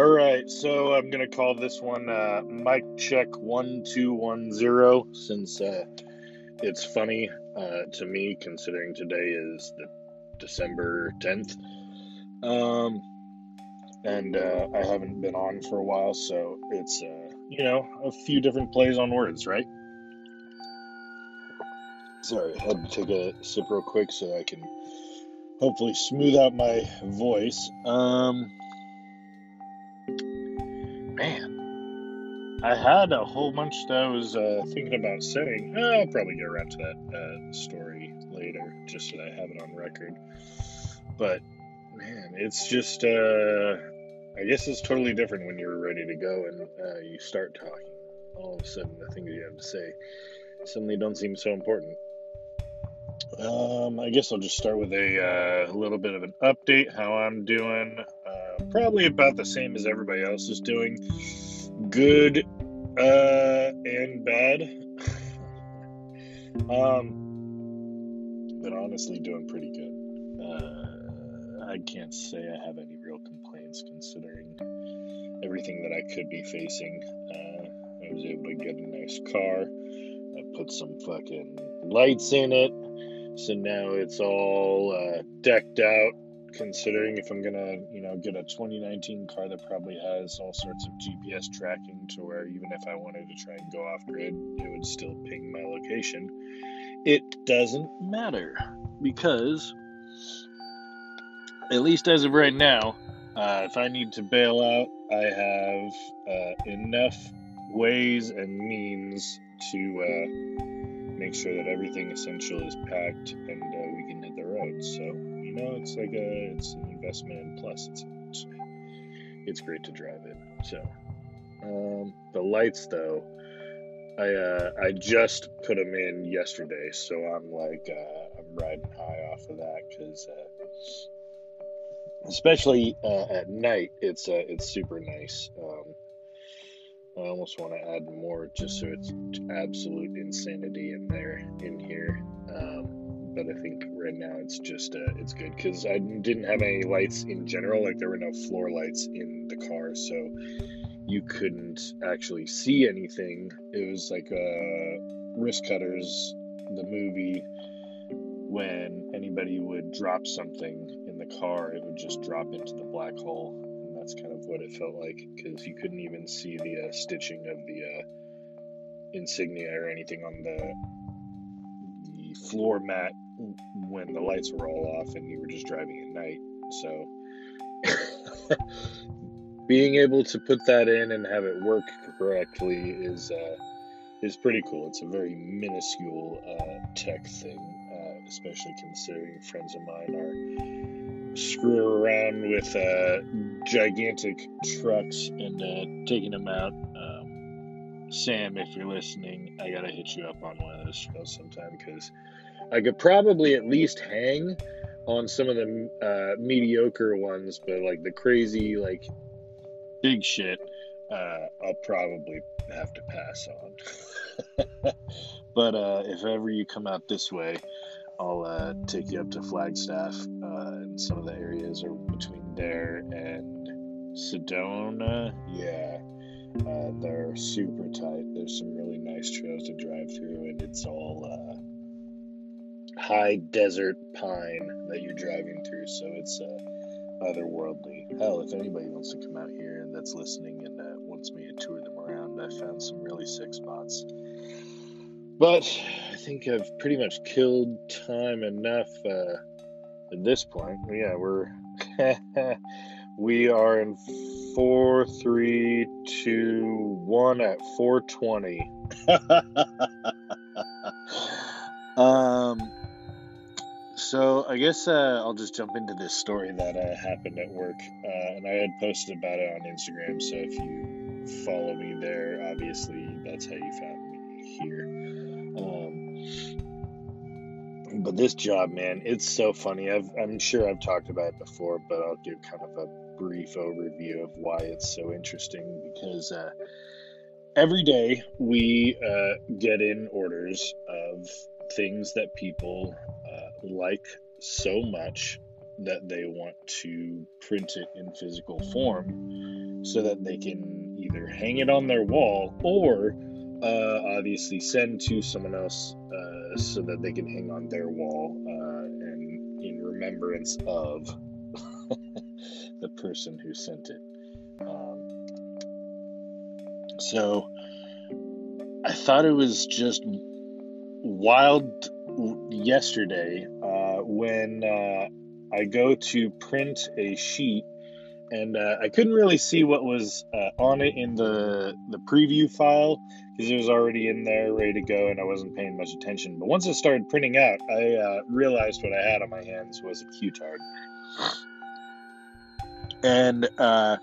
All right, so I'm gonna call this one uh, mic check one two one zero since uh, it's funny uh, to me considering today is the December tenth, um, and uh, I haven't been on for a while, so it's uh, you know a few different plays on words, right? Sorry, I had to take a sip real quick so I can hopefully smooth out my voice. Um, man, I had a whole bunch that I was uh, thinking about saying. I'll probably get around to that uh, story later, just so that I have it on record. But man, it's just, uh, I guess it's totally different when you're ready to go and uh, you start talking. All of a sudden, the things you have to say suddenly don't seem so important. Um, I guess I'll just start with a uh, little bit of an update how I'm doing. Probably about the same as everybody else is doing. Good uh, and bad. um, but honestly, doing pretty good. Uh, I can't say I have any real complaints considering everything that I could be facing. Uh, I was able to get a nice car. I put some fucking lights in it. So now it's all uh, decked out. Considering if I'm gonna, you know, get a 2019 car that probably has all sorts of GPS tracking to where even if I wanted to try and go off grid, it would still ping my location. It doesn't matter because, at least as of right now, uh, if I need to bail out, I have uh, enough ways and means to uh, make sure that everything essential is packed and uh, we can hit the road. So you know, it's like a it's an investment, plus it's it's, it's great to drive it. So um, the lights though. I uh, I just put them in yesterday, so I'm like uh, I'm riding high off of that because uh, especially uh, at night, it's uh, it's super nice. Um, I almost want to add more just so it's absolute insanity in there in here. Um, but I think right now it's just uh, it's good because I didn't have any lights in general. Like there were no floor lights in the car, so you couldn't actually see anything. It was like uh, Wristcutters, the movie. When anybody would drop something in the car, it would just drop into the black hole and that's kind of what it felt like because you couldn't even see the uh, stitching of the uh, insignia or anything on the floor mat when the lights were all off and you were just driving at night. So being able to put that in and have it work correctly is uh, is pretty cool. It's a very minuscule uh, tech thing, uh, especially considering friends of mine are screw around with uh, gigantic trucks and uh, taking them out. Sam, if you're listening, I gotta hit you up on one of those trails sometime because I could probably at least hang on some of the uh, mediocre ones, but like the crazy, like big shit, uh, I'll probably have to pass on. but uh, if ever you come out this way, I'll uh, take you up to Flagstaff, uh, and some of the areas are between there and Sedona. Yeah, uh, they're super tight. There's some really nice trails to drive through, and it's all uh, high desert pine that you're driving through, so it's uh, otherworldly. Hell, if anybody wants to come out here and that's listening and uh, wants me to tour them around, I found some really sick spots. But I think I've pretty much killed time enough uh, at this point. Yeah, we're we are in four, three, two, one at four twenty. um. So I guess uh, I'll just jump into this story that uh, happened at work, uh, and I had posted about it on Instagram. So if you follow me there, obviously that's how you found me here. but this job, man, it's so funny. I've, I'm sure I've talked about it before, but I'll give kind of a brief overview of why it's so interesting because uh, every day we uh, get in orders of things that people uh, like so much that they want to print it in physical form so that they can either hang it on their wall or uh, obviously send to someone else uh, so that they can hang on their wall uh, and in remembrance of the person who sent it. Um, so I thought it was just wild yesterday uh, when uh, I go to print a sheet and uh, I couldn't really see what was uh, on it in the the preview file because it was already in there ready to go and I wasn't paying much attention. But once it started printing out, I uh, realized what I had on my hands was a Q-tard, and uh,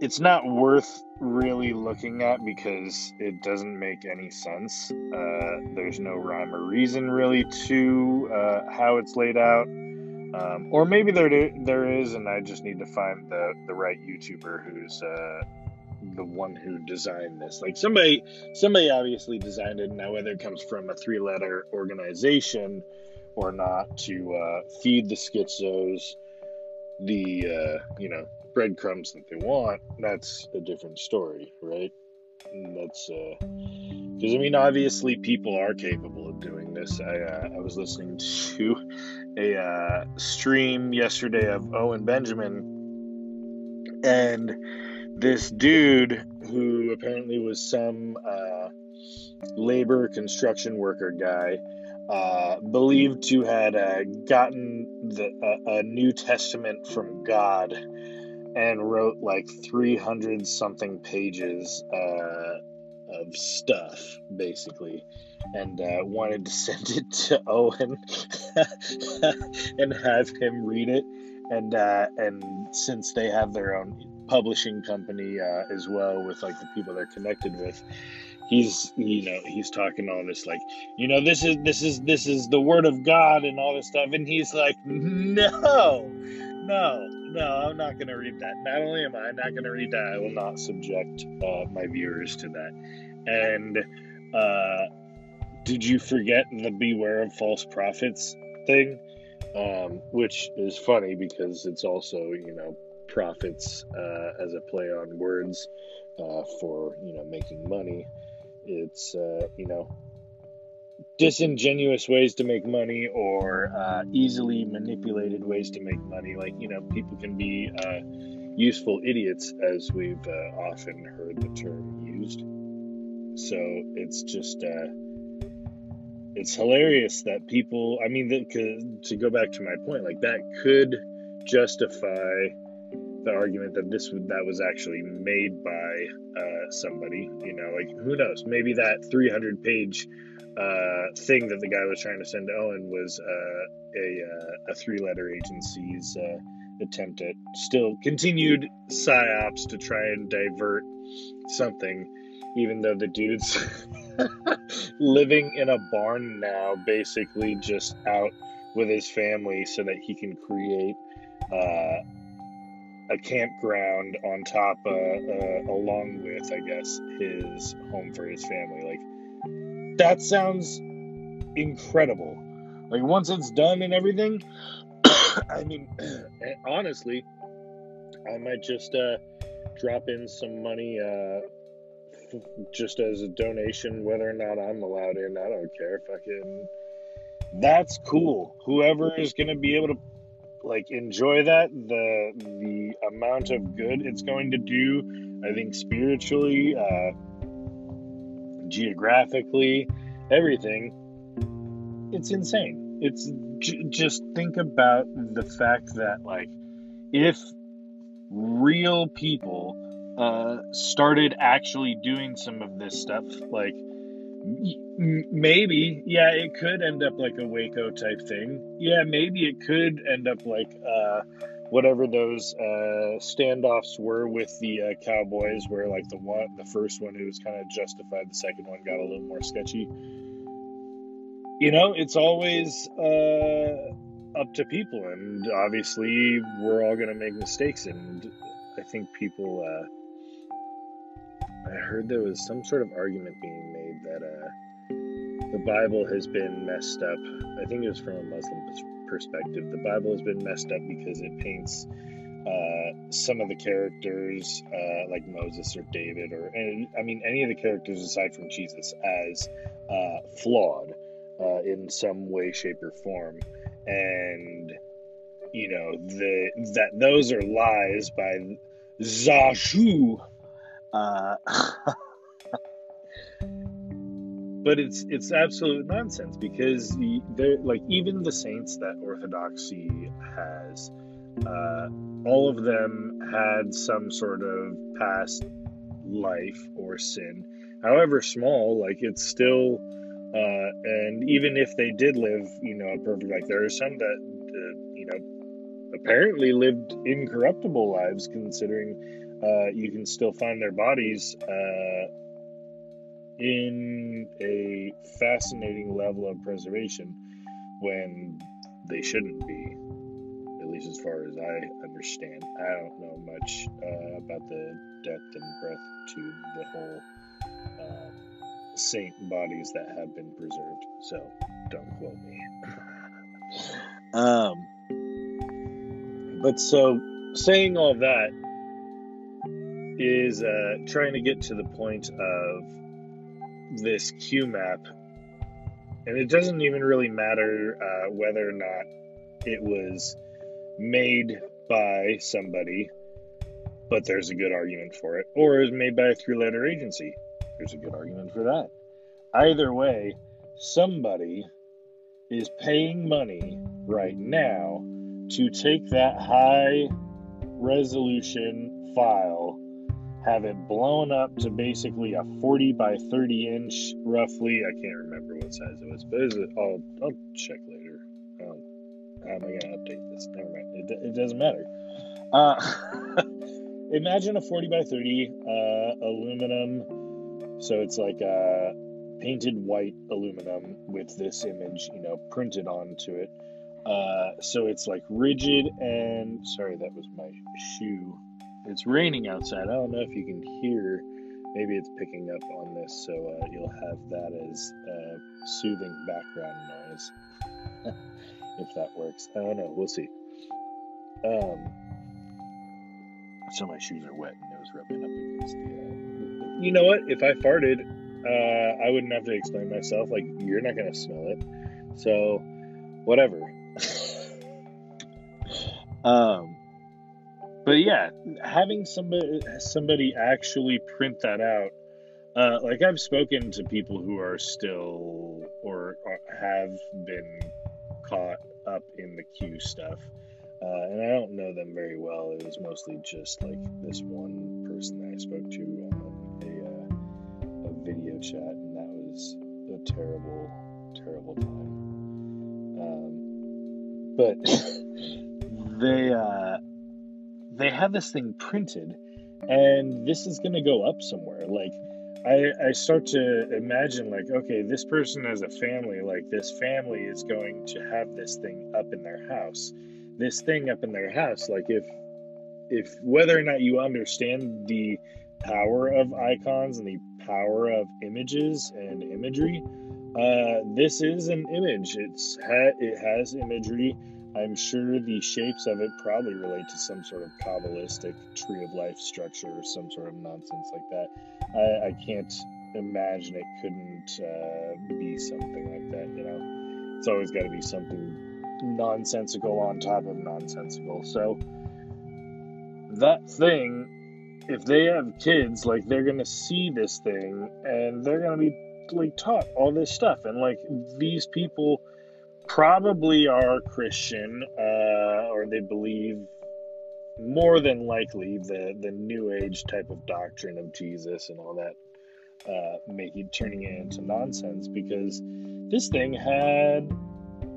it's not worth really looking at because it doesn't make any sense. Uh, there's no rhyme or reason really to uh, how it's laid out. Um, or maybe there there is, and I just need to find the, the right YouTuber who's uh, the one who designed this. Like somebody somebody obviously designed it. Now whether it comes from a three letter organization or not to uh, feed the schizos the uh, you know breadcrumbs that they want, that's a different story, right? And that's because uh, I mean obviously people are capable of doing this. I uh, I was listening to a uh, stream yesterday of Owen Benjamin, and this dude who apparently was some uh, labor construction worker guy. Uh, believed to had uh, gotten the, a New Testament from God and wrote like 300 something pages uh, of stuff, basically and uh, wanted to send it to Owen and have him read it. And uh, and since they have their own publishing company uh, as well with like the people they're connected with, he's you know he's talking all this like you know this is this is this is the word of God and all this stuff, and he's like no, no, no, I'm not going to read that. Not only am I not going to read that, I will not subject uh, my viewers to that. And uh, did you forget the beware of false prophets thing? Um, which is funny because it's also, you know, prophets uh, as a play on words uh, for, you know, making money. It's, uh, you know, disingenuous ways to make money or uh, easily manipulated ways to make money. Like, you know, people can be uh, useful idiots, as we've uh, often heard the term used. So it's just it's hilarious that people i mean the, to go back to my point like that could justify the argument that this that was actually made by uh, somebody you know like who knows? Maybe that 300 page uh, thing that the guy was trying to send to owen was uh, a, uh, a three letter agency's uh, attempt at still continued psyops to try and divert something even though the dude's living in a barn now, basically just out with his family so that he can create uh, a campground on top, uh, uh, along with, I guess, his home for his family. Like, that sounds incredible. Like, once it's done and everything, I mean, honestly, I might just uh, drop in some money uh, just as a donation, whether or not I'm allowed in. I don't care. Fucking, that's cool. Whoever is gonna be able to like enjoy that, the the amount of good it's going to do, I think spiritually, uh, geographically, everything. It's insane. It's j- just think about the fact that like if real people uh, started actually doing some of this stuff. Like, maybe, yeah, it could end up like a Waco type thing. Yeah, maybe it could end up like uh, whatever those uh, standoffs were with the uh, Cowboys, where like the one, the first one, it was kind of justified. The second one got a little more sketchy. You know, it's always uh, up to people, and obviously, we're all going to make mistakes, and I think people uh, I heard there was some sort of argument being made that uh, the Bible has been messed up. I think it was from a Muslim perspective. The Bible has been messed up because it paints uh, some of the characters, uh, like Moses or David, or I mean, any of the characters aside from Jesus, as uh, flawed uh, in some way, shape, or form, and you know the that those are lies by Zashu. Uh, but it's it's absolute nonsense because they're like even the saints that Orthodoxy has uh, all of them had some sort of past life or sin, however small. Like it's still, uh, and even if they did live, you know, a perfect life, there are some that, uh, you know, apparently lived incorruptible lives, considering uh, you can still find their bodies uh, in a fascinating level of preservation when they shouldn't be at least as far as I understand. I don't know much uh, about the depth and breadth to the whole uh, saint bodies that have been preserved, so don't quote me. um, but so saying all that is uh, trying to get to the point of this Q map, and it doesn't even really matter uh, whether or not it was made by somebody, but there's a good argument for it, or it is made by a three letter agency. There's a good argument for that. Either way, somebody is paying money right now to take that high resolution file, have it blown up to basically a 40 by 30 inch, roughly. I can't remember what size it was, but I'll, I'll check later. Um, how am I going to update this? Never mind. It, it doesn't matter. Uh, imagine a 40 by 30 uh, aluminum. So it's like a painted white aluminum with this image, you know, printed onto it. Uh, so it's like rigid and sorry, that was my shoe. It's raining outside. I don't know if you can hear. Maybe it's picking up on this, so uh, you'll have that as a soothing background noise. if that works. I don't know. We'll see. Um, so my shoes are wet and it was rubbing up against the. Uh, you know what? If I farted, uh, I wouldn't have to explain myself. Like you're not gonna smell it, so whatever. um, but yeah, having somebody somebody actually print that out. Uh, like I've spoken to people who are still or have been caught up in the Q stuff. Uh, and I don't know them very well. It was mostly just like this one person that I spoke to on a, uh, a video chat, and that was a terrible, terrible time. Um, but they uh, they have this thing printed, and this is going to go up somewhere. Like I, I start to imagine like okay this person has a family like this family is going to have this thing up in their house this thing up in their house like if if whether or not you understand the power of icons and the power of images and imagery uh, this is an image it's ha- it has imagery i'm sure the shapes of it probably relate to some sort of kabbalistic tree of life structure or some sort of nonsense like that I, I can't imagine it couldn't uh, be something like that. You know, it's always got to be something nonsensical on top of nonsensical. So that thing, if they have kids, like they're gonna see this thing and they're gonna be like taught all this stuff, and like these people probably are Christian uh, or they believe more than likely the the new age type of doctrine of Jesus and all that uh, making turning it into nonsense because this thing had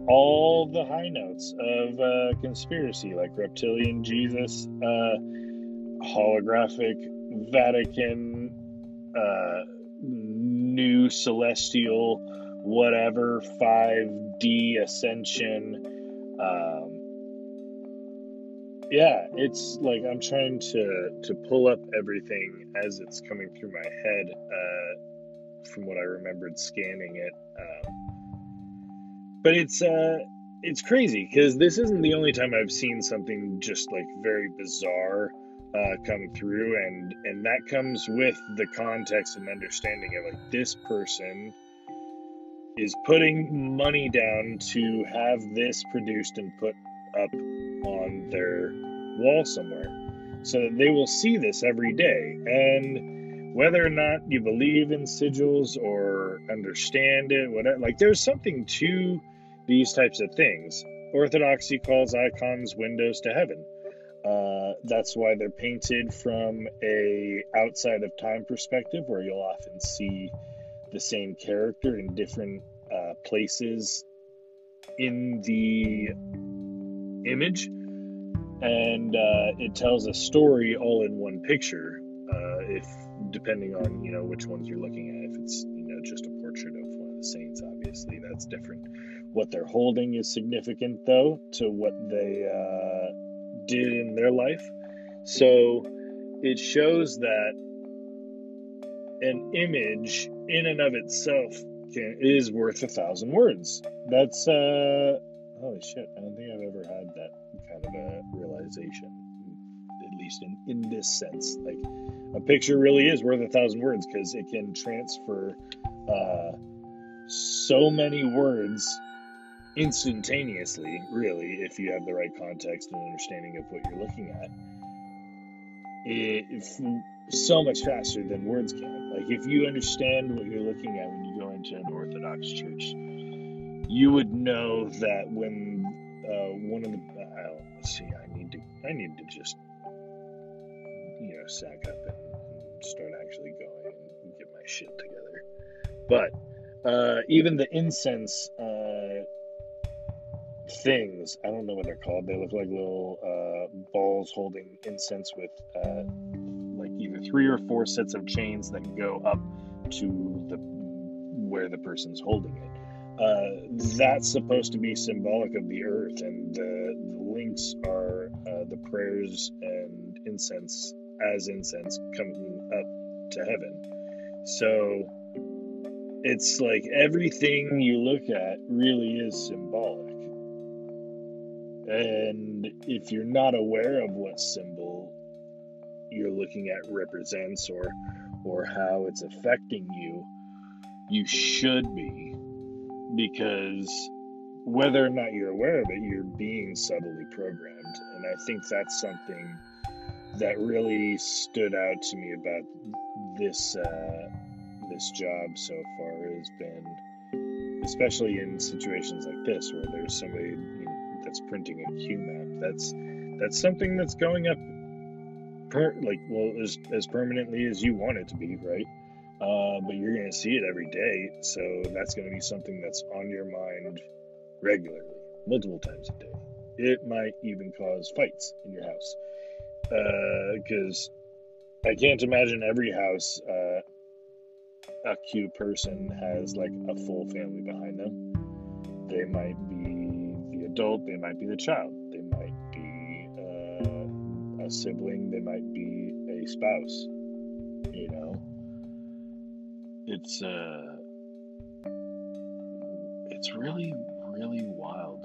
all the high notes of uh, conspiracy like reptilian Jesus, uh, holographic Vatican, uh, new celestial, whatever 5D ascension. Um, yeah, it's like I'm trying to to pull up everything as it's coming through my head uh, from what I remembered scanning it. Um, but it's uh, it's crazy because this isn't the only time I've seen something just like very bizarre uh, come through, and and that comes with the context and understanding of like this person is putting money down to have this produced and put up on their wall somewhere so that they will see this every day. And whether or not you believe in sigils or understand it whatever like there's something to these types of things. Orthodoxy calls icons windows to heaven. Uh, that's why they're painted from a outside of time perspective where you'll often see the same character in different uh, places in the image. And uh, it tells a story all in one picture uh, if depending on you know which ones you're looking at. If it's you know just a portrait of one of the saints obviously that's different. What they're holding is significant though to what they uh, did in their life. So it shows that an image in and of itself can, is worth a thousand words that's uh holy shit i don't think i've ever had that kind of a realization, at least in, in this sense. Like a picture really is worth a thousand words because it can transfer uh, so many words instantaneously, really, if you have the right context and understanding of what you're looking at. It, so much faster than words can. Like if you understand what you're looking at when you go into an Orthodox church, you would know that when uh, one of the see, I need to, I need to just, you know, sack up and start actually going and get my shit together. But uh, even the incense uh, things, I don't know what they're called. They look like little uh, balls holding incense with uh, either three or four sets of chains that go up to the where the person's holding it. Uh, that's supposed to be symbolic of the earth, and the, the links are uh, the prayers and incense as incense coming up to heaven. So it's like everything you look at really is symbolic. And if you're not aware of what symbol you're looking at represents or or how it's affecting you, you should be because whether or not you're aware of it, you're being subtly programmed. And I think that's something that really stood out to me about this uh, this job so far has been, especially in situations like this where there's somebody you know, that's printing a Q map. That's that's something that's going up, per, like well as as permanently as you want it to be, right? uh, but you're going to see it every day. So that's going to be something that's on your mind regularly, multiple times a day. It might even cause fights in your house because uh, I can't imagine every house uh, a Q person has like a full family behind them. They might be the adult, they might be the child, a sibling, they might be a spouse, you know it's uh it's really really wild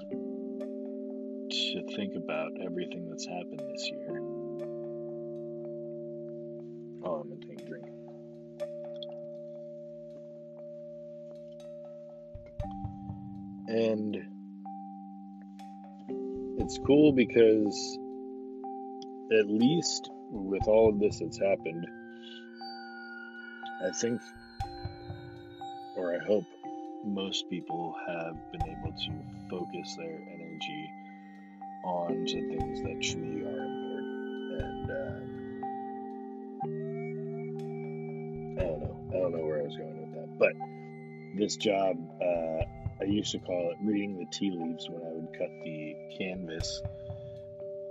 to think about everything that's happened this year. Oh, I'm gonna take a drink. And it's cool because at least with all of this that's happened, I think or I hope most people have been able to focus their energy on to things that truly are important. And uh, I don't know. I don't know where I was going with that. But this job, uh, I used to call it reading the tea leaves when I would cut the canvas.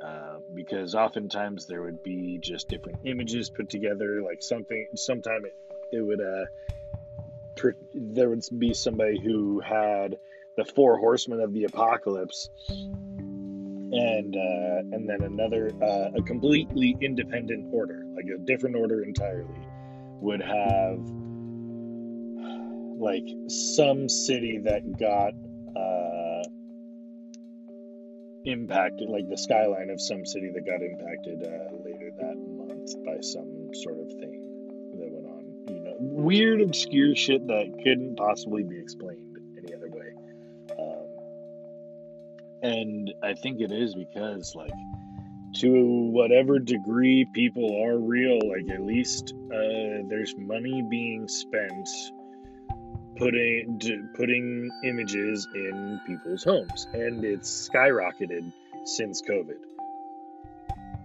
Uh, because oftentimes there would be just different images put together, like something. Sometime it, it would uh, there would be somebody who had the four horsemen of the apocalypse and uh, and then another uh, a completely independent order like a different order entirely would have like some city that got impacted, like the skyline of some city that got impacted uh, later that month by some sort of thing that went on. You know, weird, obscure shit that couldn't possibly be explained any other way. Um, and I think it is because, like, to whatever degree people are real, like at least uh, there's money being spent putting putting images in people's homes, and it's skyrocketed since COVID.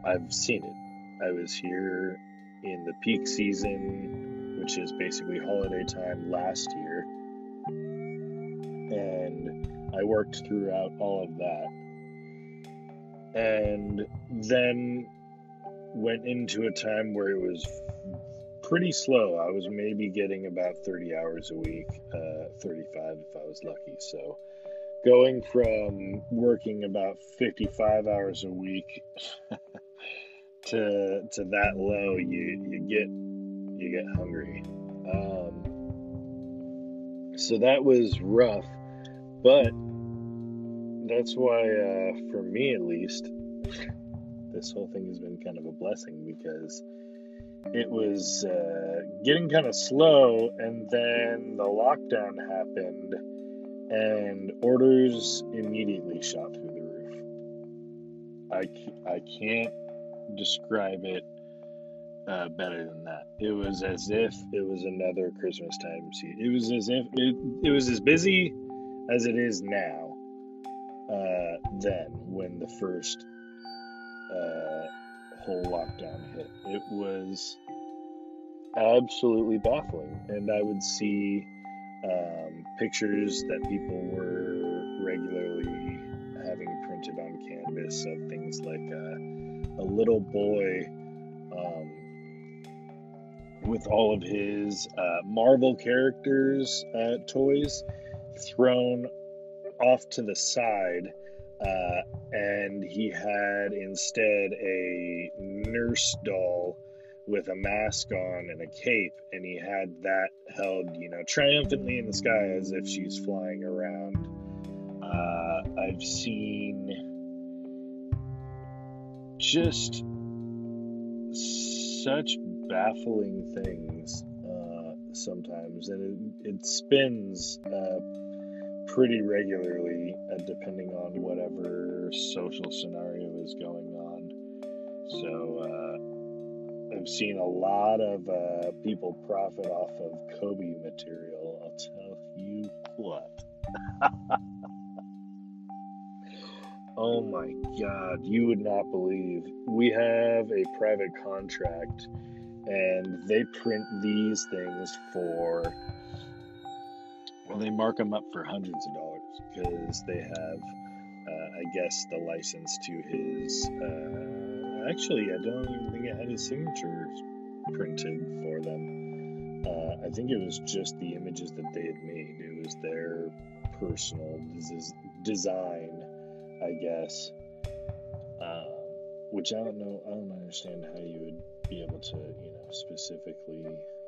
I've seen it. I was here in the peak season, which is basically holiday time last year, and I worked throughout all of that, and then went into a time where it was pretty slow. I was maybe getting about 30 hours a week, uh, 35 if I was lucky. So going from working about 55 hours a week to to that low, you you get you get hungry. Um, so that was rough, but that's why, uh, for me at least, this whole thing has been kind of a blessing because it was uh, getting kind of slow, and then the lockdown happened, and orders immediately shot through the roof. I, I can't describe it uh, better than that. It was as if it was another Christmas time season. It was as if it, it was as busy as it is now. Uh, then, when the first uh, whole lockdown hit. It was absolutely baffling. And I would see um, pictures that people were regularly having printed on canvas of things like a, a little boy um, with all of his uh, Marvel characters uh, toys thrown off to the side uh, and he had instead a nurse doll with a mask on and a cape, and he had that held, you know, triumphantly in the sky as if she's flying around. Uh, I've seen just such baffling things uh, sometimes, and it, it spins uh, pretty regularly, uh, depending on whatever social scenario is going on. So uh, I've seen a lot of uh, people profit off of Kobe material. I'll tell you what. oh my God, you would not believe. We have a private contract, and they print these things for well, they mark them up for hundreds of dollars because they have, uh, I guess, the license to his. Uh, actually, I don't even think it had his signature printed for them. Uh, I think it was just the images that they had made. It was their personal design, I guess. Um, which I don't know. I don't understand how you would be able to, you know, specifically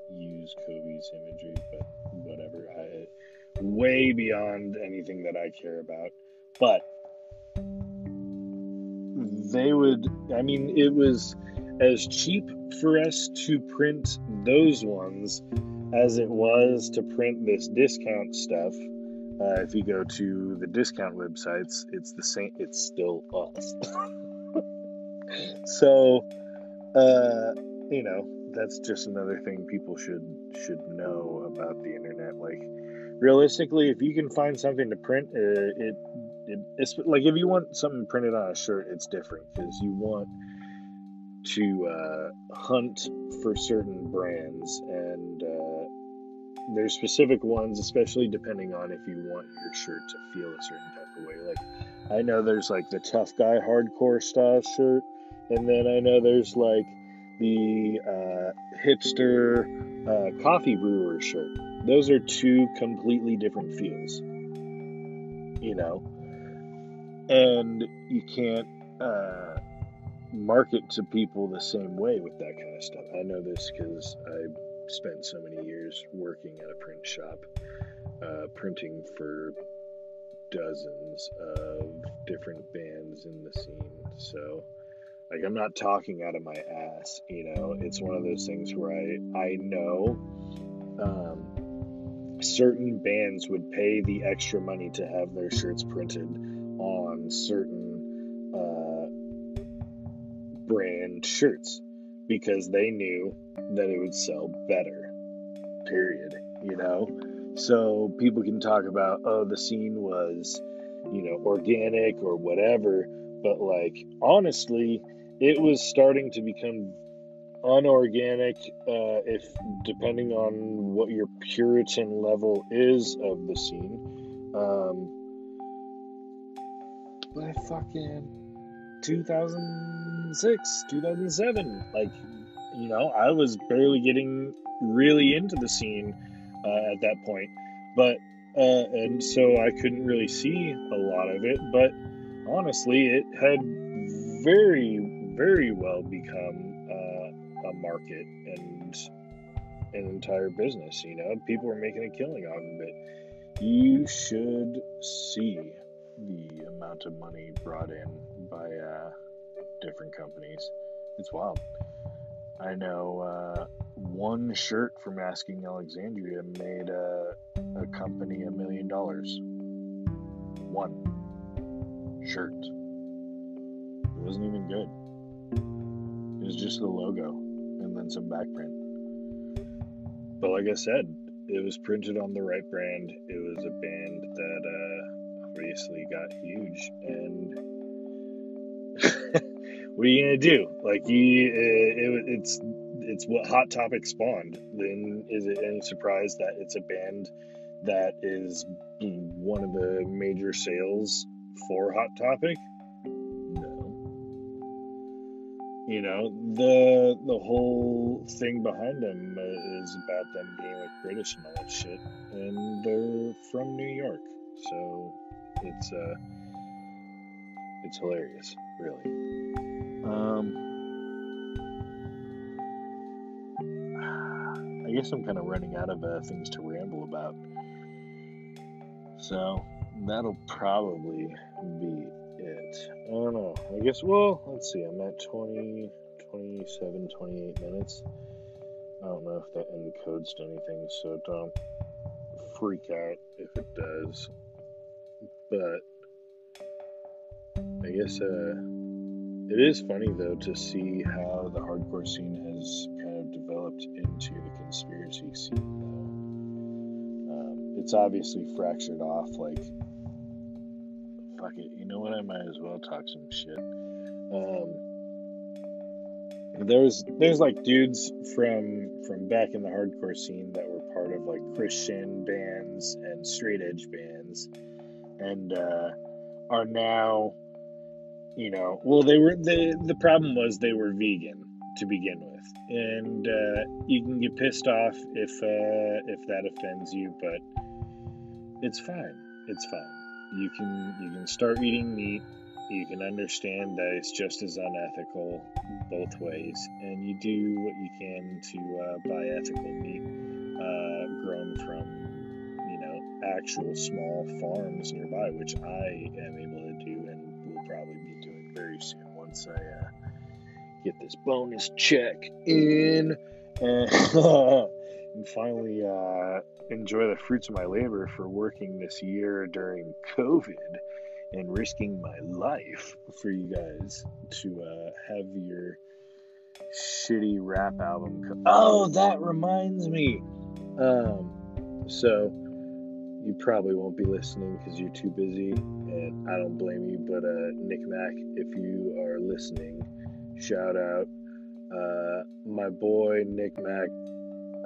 use Kobe's imagery, but whatever. I way beyond anything that I care about. But they would, I mean, it was as cheap for us to print those ones as it was to print this discount stuff. Uh, if you go to the discount websites, it's the same. It's still us. so, uh, you know, that's just another thing people should should know about the internet. Like, realistically, if you can find something to print, uh, it, it it's like if you want something printed on a shirt, it's different because you want to uh, hunt for certain brands and uh, there's specific ones, especially depending on if you want your shirt to feel a certain type of way. Like I know there's like the tough guy hardcore style shirt, and then I know there's like the uh, hipster uh, coffee brewer shirt. Those are two completely different feels, you know, and you can't uh, market to people the same way with that kind of stuff. I know this because I spent so many years working at a print shop, uh, printing for dozens of different bands in the scene. So, like, I'm not talking out of my ass, you know. It's one of those things where I I know um, certain bands would pay the extra money to have their shirts printed on certain uh, brand shirts because they knew that it would sell better. Period. You know? So people can talk about, oh, the scene was, you know, organic or whatever, but like, honestly, it was starting to become unorganic uh, if depending on what your puritan level is of the scene. Um but fucking 2006 2007 like you know i was barely getting really into the scene uh, at that point. But uh, and so i couldn't really see a lot of it but honestly it had very very well become a market and an entire business you know people are making a killing off of it you should see the amount of money brought in by uh, different companies it's wild I know uh, one shirt from Asking Alexandria made a, a company a million dollars. One shirt. It wasn't even good. It was just the logo and then some back print. But like I said, it was printed on the right brand. It was a band that uh, obviously got huge and what are you gonna do? Like you, it, it's it's what Hot Topic spawned. Then is it any surprise that it's a band that is one of the major sales for Hot Topic? You know the the whole thing behind them is about them being like British and all that shit, and they're from New York, so it's uh it's hilarious, really. Um, I guess I'm kind of running out of uh, things to ramble about. So that'll probably be it. I don't know. I guess, well, let's see. I'm at 20, 27, 28 minutes. I don't know if that encodes to anything, so don't freak out if it does. But I guess, uh, it is funny though to see how the hardcore scene has kind of developed into the conspiracy scene. Um, it's obviously fractured off. Like, fuck it, you know what? I might as well talk some shit. Um, there's there's like dudes from from back in the hardcore scene that were part of like Christian bands and straight edge bands, and uh, are now you know, well, they were the the problem was they were vegan to begin with, and uh, you can get pissed off if uh, if that offends you, but it's fine. It's fine. You can you can start eating meat. You can understand that it's just as unethical both ways, and you do what you can to uh, buy ethical meat uh, grown from you know actual small farms nearby, which I am able to do and will probably be doing very soon once I uh, get this bonus check in and, and finally uh, enjoy the fruits of my labor for working this year during COVID and risking my life for you guys to uh, have your shitty rap album. Co- oh, that reminds me. Um, so you probably won't be listening because you're too busy, and I don't blame you. But uh, Nick Mack, if you are listening, shout out. Uh, my boy Nick Mack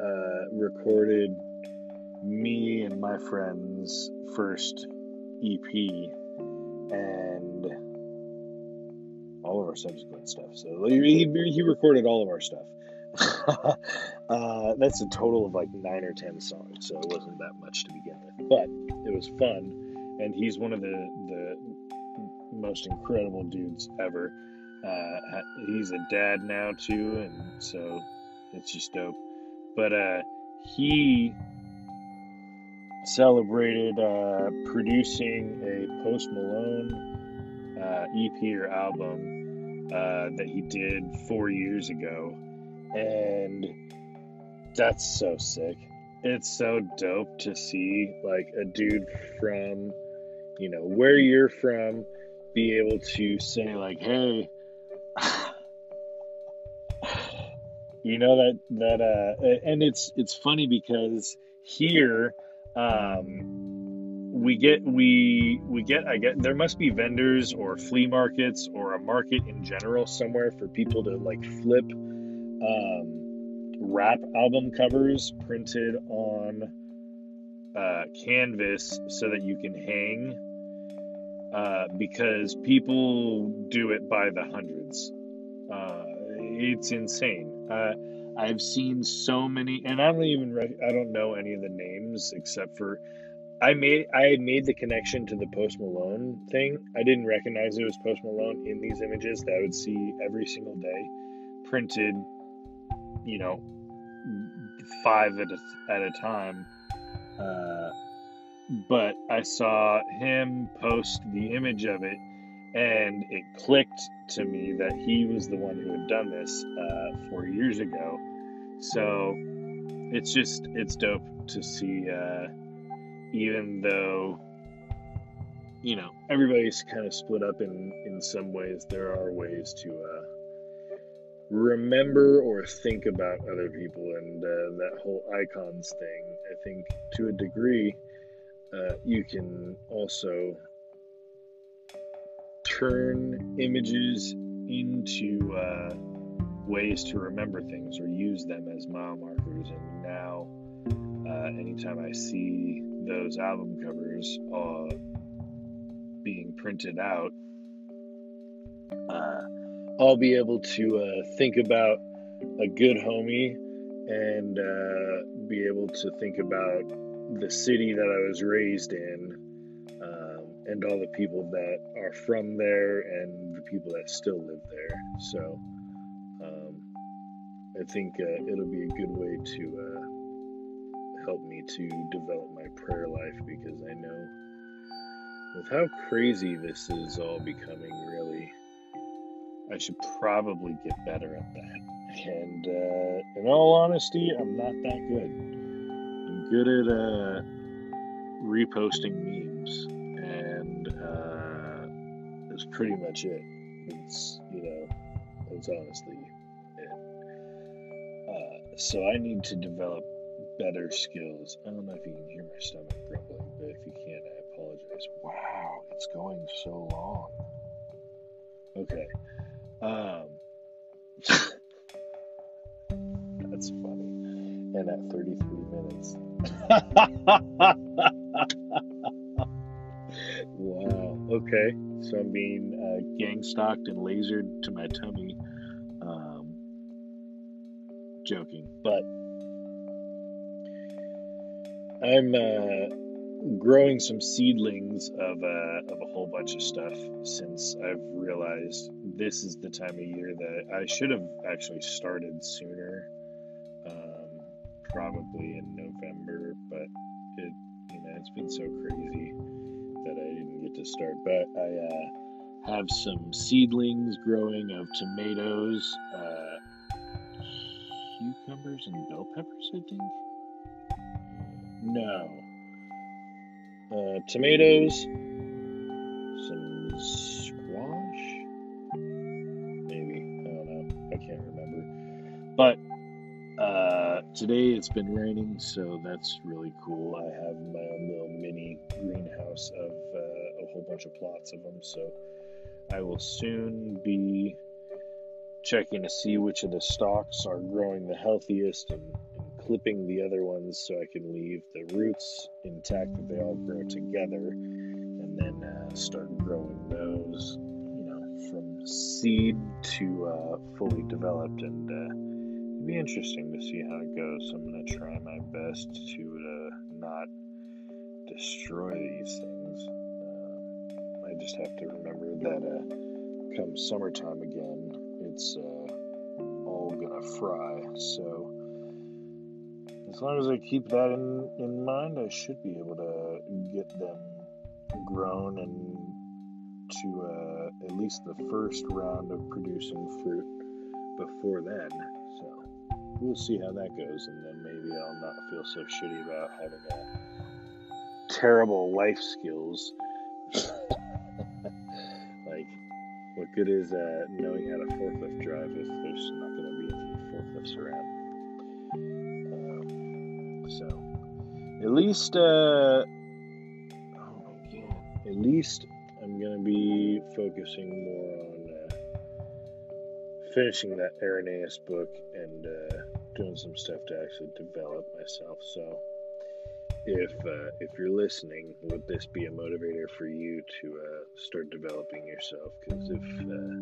uh, recorded me and my friends' first EP and all of our subsequent stuff. So he, he recorded all of our stuff. uh, that's a total of like nine or ten songs, so it wasn't that much to begin with. But it was fun, and he's one of the the most incredible dudes ever. Uh, he's a dad now too, and so it's just dope. But uh, he celebrated uh, producing a Post Malone uh, EP or album uh, that he did four years ago, and that's so sick. It's so dope to see like a dude from, you know, where you're from, be able to say like, "Hey." You know that that uh and it's it's funny because here um we get we we get i get there must be vendors or flea markets or a market in general somewhere for people to like flip um rap album covers printed on uh, canvas so that you can hang uh, because people do it by the hundreds uh, it's insane. Uh, I've seen so many, and I don't even I don't know any of the names except for I made I made the connection to the Post Malone thing. I didn't recognize it was Post Malone in these images that I would see every single day, printed, you know, five at a, at a time. Uh, but I saw him post the image of it and it clicked to me that he was the one who had done this uh, four years ago. So it's just it's dope to see, uh, even though you know everybody's kind of split up in in some ways. There are ways to uh, remember or think about other people, and uh, that whole icons thing. I think to a degree, uh, you can also turn images into uh, ways to remember things or use them as mile markers. And now, uh, anytime I see those album covers uh, being printed out, uh, I'll be able to uh, think about a good homie and uh, be able to think about the city that I was raised in and all the people that are from there and the people that still live there. So um, I think uh, it'll be a good way to uh, help me to develop my prayer life because I know with how crazy this is all becoming, really, I should probably get better at that. And uh, in all honesty, I'm not that good. I'm good at uh, reposting memes that's pretty much it. It's you know, it's honestly it. Uh, so I need to develop better skills. I don't know if you can hear my stomach grumbling, but if you can't, I apologize. Wow, it's going so long. Okay. Um, that's funny. And at 33 minutes. wow. Okay. So I'm being uh, gang stalked and lasered to my tummy. Um, joking, but I'm uh, growing some seedlings of uh, of a whole bunch of stuff since I've realized this is the time of year that I should have actually started sooner. Um, probably in November, but it you know it's been so crazy To start. But I uh, have some seedlings growing of tomatoes, uh, cucumbers, and bell peppers, I think. No. Uh, tomatoes, some squash, maybe. I don't know. I can't remember. But uh, today it's been raining, so that's really cool. I have my own little mini greenhouse of uh, whole bunch of plots of them, so I will soon be checking to see which of the stalks are growing the healthiest and, and clipping the other ones so I can leave the roots intact that they all grow together and then uh, start growing those, you know, from seed to uh, fully developed and uh, It'll be interesting to see how it goes. I'm going to try my best to uh, not destroy these things. Uh, just have to remember that uh, come summertime again, it's uh, all to fry. So as long as I keep that in, in mind, I should be able to get them grown and to uh, at least the first round of producing fruit before then. So we'll see how that goes, and then maybe I'll not feel so shitty about having a terrible life skills. What good is uh, knowing how to forklift drive if there's not going to be any forklifts around? Um, so, at least, uh, oh at least I'm going to be focusing more on finishing that Irenaeus book and uh, doing some stuff to actually develop myself. So, if uh, if you're listening, would this be a motivator for you to uh, start developing yourself? Because if uh,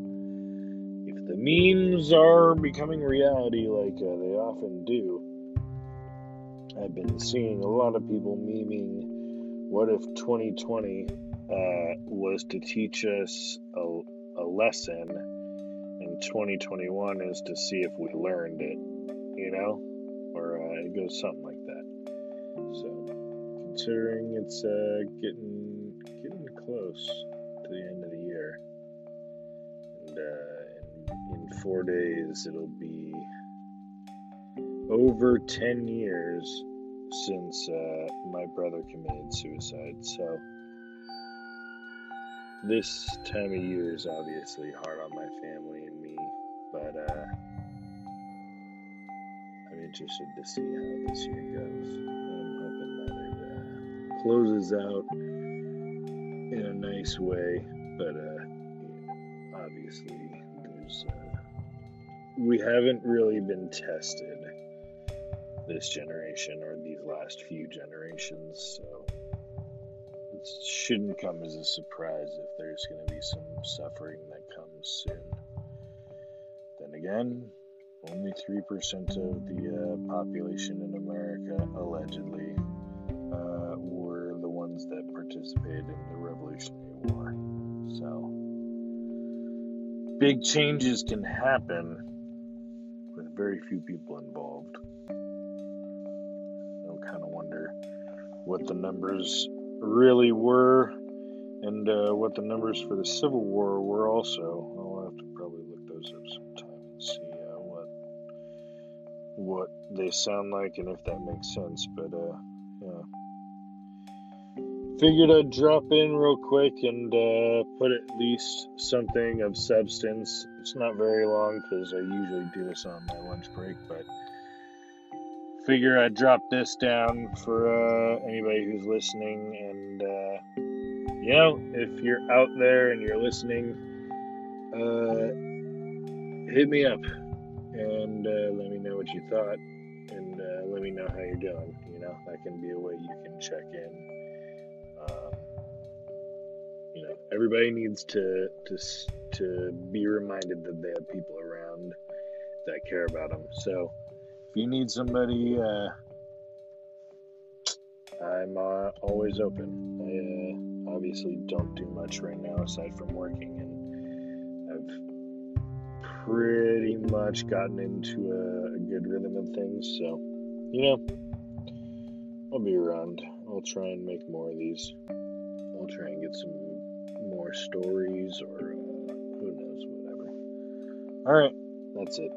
if the memes are becoming reality, like uh, they often do, I've been seeing a lot of people memeing. What if 2020 uh, was to teach us a, a lesson? 2021 is to see if we learned it, you know, or uh, it goes something like that. So, considering it's uh, getting getting close to the end of the year, and uh, in, in four days it'll be over 10 years since uh, my brother committed suicide. So this time of year is obviously hard on my family and me, but uh, I'm interested to see how this year goes. Closes out in a nice way, but uh, obviously there's uh, we haven't really been tested this generation or these last few generations, so it shouldn't come as a surprise if there's going to be some suffering that comes soon. Then again, only 3% of the uh, population in America allegedly that participated in the Revolutionary War. So, big changes can happen with very few people involved. I kind of wonder what the numbers really were and uh, what the numbers for the Civil War were also. I'll have to probably look those up sometime and see uh, what what they sound like and if that makes sense. But uh, yeah, figured I'd drop in real quick and uh, put at least something of substance. It's not very long because I usually do this on my lunch break, but figure I'd drop this down for uh, anybody who's listening. And, uh, you know, if you're out there and you're listening, uh, hit me up and uh, let me know what you thought and uh, let me know how you're doing. You know, that can be a way you can check in. You know, everybody needs to, to, to be reminded that they have people around that care about them. So, if you need somebody, uh, I'm uh, always open. I uh, obviously don't do much right now aside from working, and I've pretty much gotten into a, a good rhythm of things. So, you know, I'll be around. I'll try and make more of these. I'll try and get some stories or uh, who knows, whatever. All right, that's it.